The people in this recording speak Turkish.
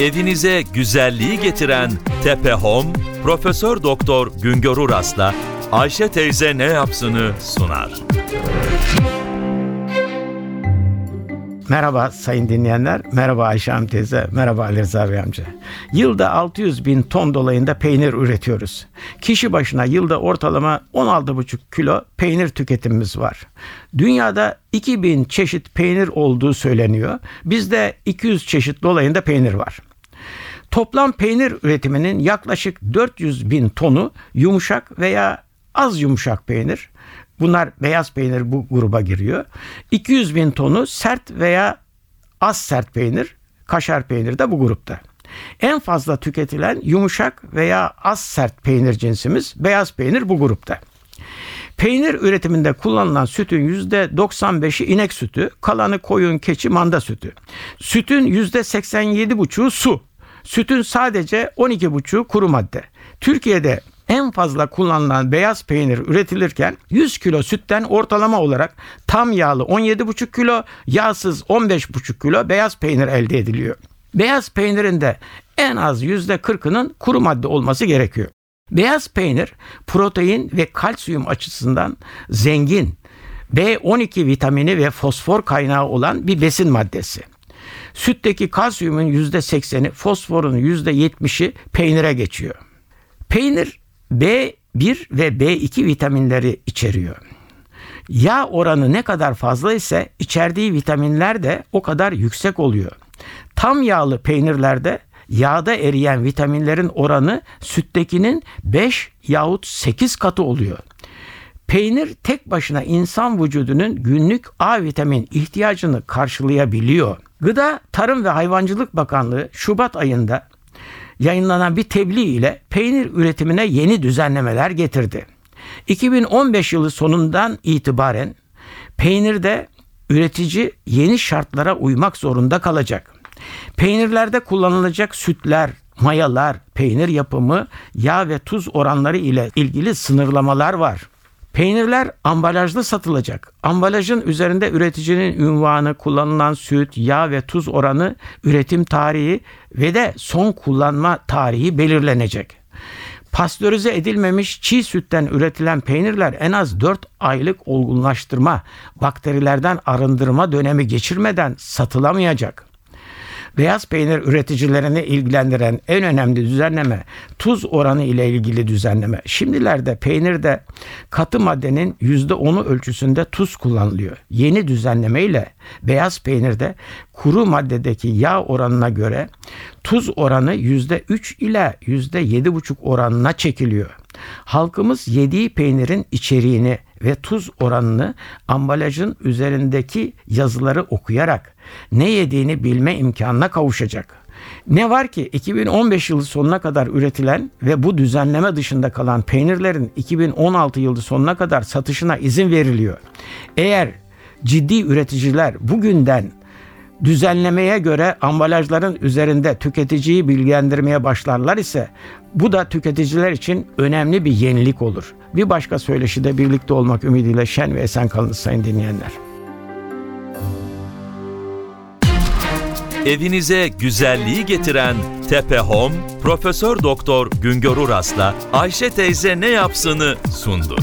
Evinize güzelliği getiren Tepe Home, Profesör Doktor Güngör Uras'la Ayşe teyze ne yapsını sunar. Merhaba sayın dinleyenler, merhaba Ayşe Hanım teyze, merhaba Ali Rıza Bey amca. Yılda 600 bin ton dolayında peynir üretiyoruz. Kişi başına yılda ortalama 16,5 kilo peynir tüketimimiz var. Dünyada 2000 çeşit peynir olduğu söyleniyor. Bizde 200 çeşit dolayında peynir var. Toplam peynir üretiminin yaklaşık 400 bin tonu yumuşak veya az yumuşak peynir. Bunlar beyaz peynir bu gruba giriyor. 200 bin tonu sert veya az sert peynir, kaşar peyniri de bu grupta. En fazla tüketilen yumuşak veya az sert peynir cinsimiz beyaz peynir bu grupta. Peynir üretiminde kullanılan sütün %95'i inek sütü, kalanı koyun, keçi, manda sütü. Sütün %87,5'u su. Sütün sadece 12,5'u kuru madde. Türkiye'de en fazla kullanılan beyaz peynir üretilirken 100 kilo sütten ortalama olarak tam yağlı 17,5 kilo, yağsız 15,5 kilo beyaz peynir elde ediliyor. Beyaz peynirin de en az %40'ının kuru madde olması gerekiyor. Beyaz peynir protein ve kalsiyum açısından zengin, B12 vitamini ve fosfor kaynağı olan bir besin maddesi. Sütteki kalsiyumun %80'i, fosforun %70'i peynire geçiyor. Peynir B1 ve B2 vitaminleri içeriyor. Yağ oranı ne kadar fazla ise içerdiği vitaminler de o kadar yüksek oluyor. Tam yağlı peynirlerde yağda eriyen vitaminlerin oranı süttekinin 5 yahut 8 katı oluyor. Peynir tek başına insan vücudunun günlük A vitamin ihtiyacını karşılayabiliyor. Gıda, Tarım ve Hayvancılık Bakanlığı Şubat ayında yayınlanan bir tebliğ ile peynir üretimine yeni düzenlemeler getirdi. 2015 yılı sonundan itibaren peynirde üretici yeni şartlara uymak zorunda kalacak. Peynirlerde kullanılacak sütler, mayalar, peynir yapımı, yağ ve tuz oranları ile ilgili sınırlamalar var. Peynirler ambalajlı satılacak. Ambalajın üzerinde üreticinin ünvanı, kullanılan süt, yağ ve tuz oranı, üretim tarihi ve de son kullanma tarihi belirlenecek. Pastörize edilmemiş çiğ sütten üretilen peynirler en az 4 aylık olgunlaştırma, bakterilerden arındırma dönemi geçirmeden satılamayacak. Beyaz peynir üreticilerini ilgilendiren en önemli düzenleme tuz oranı ile ilgili düzenleme. Şimdilerde peynirde katı maddenin %10'u ölçüsünde tuz kullanılıyor. Yeni düzenleme ile beyaz peynirde kuru maddedeki yağ oranına göre tuz oranı %3 ile %7,5 oranına çekiliyor. Halkımız yediği peynirin içeriğini ve tuz oranını ambalajın üzerindeki yazıları okuyarak ne yediğini bilme imkanına kavuşacak. Ne var ki 2015 yılı sonuna kadar üretilen ve bu düzenleme dışında kalan peynirlerin 2016 yılı sonuna kadar satışına izin veriliyor. Eğer ciddi üreticiler bugünden düzenlemeye göre ambalajların üzerinde tüketiciyi bilgilendirmeye başlarlar ise bu da tüketiciler için önemli bir yenilik olur. Bir başka söyleşide birlikte olmak ümidiyle şen ve esen kalın sayın dinleyenler. Evinize güzelliği getiren Tepe Home, Profesör Doktor Güngör Uras'la Ayşe teyze ne yapsını sundu.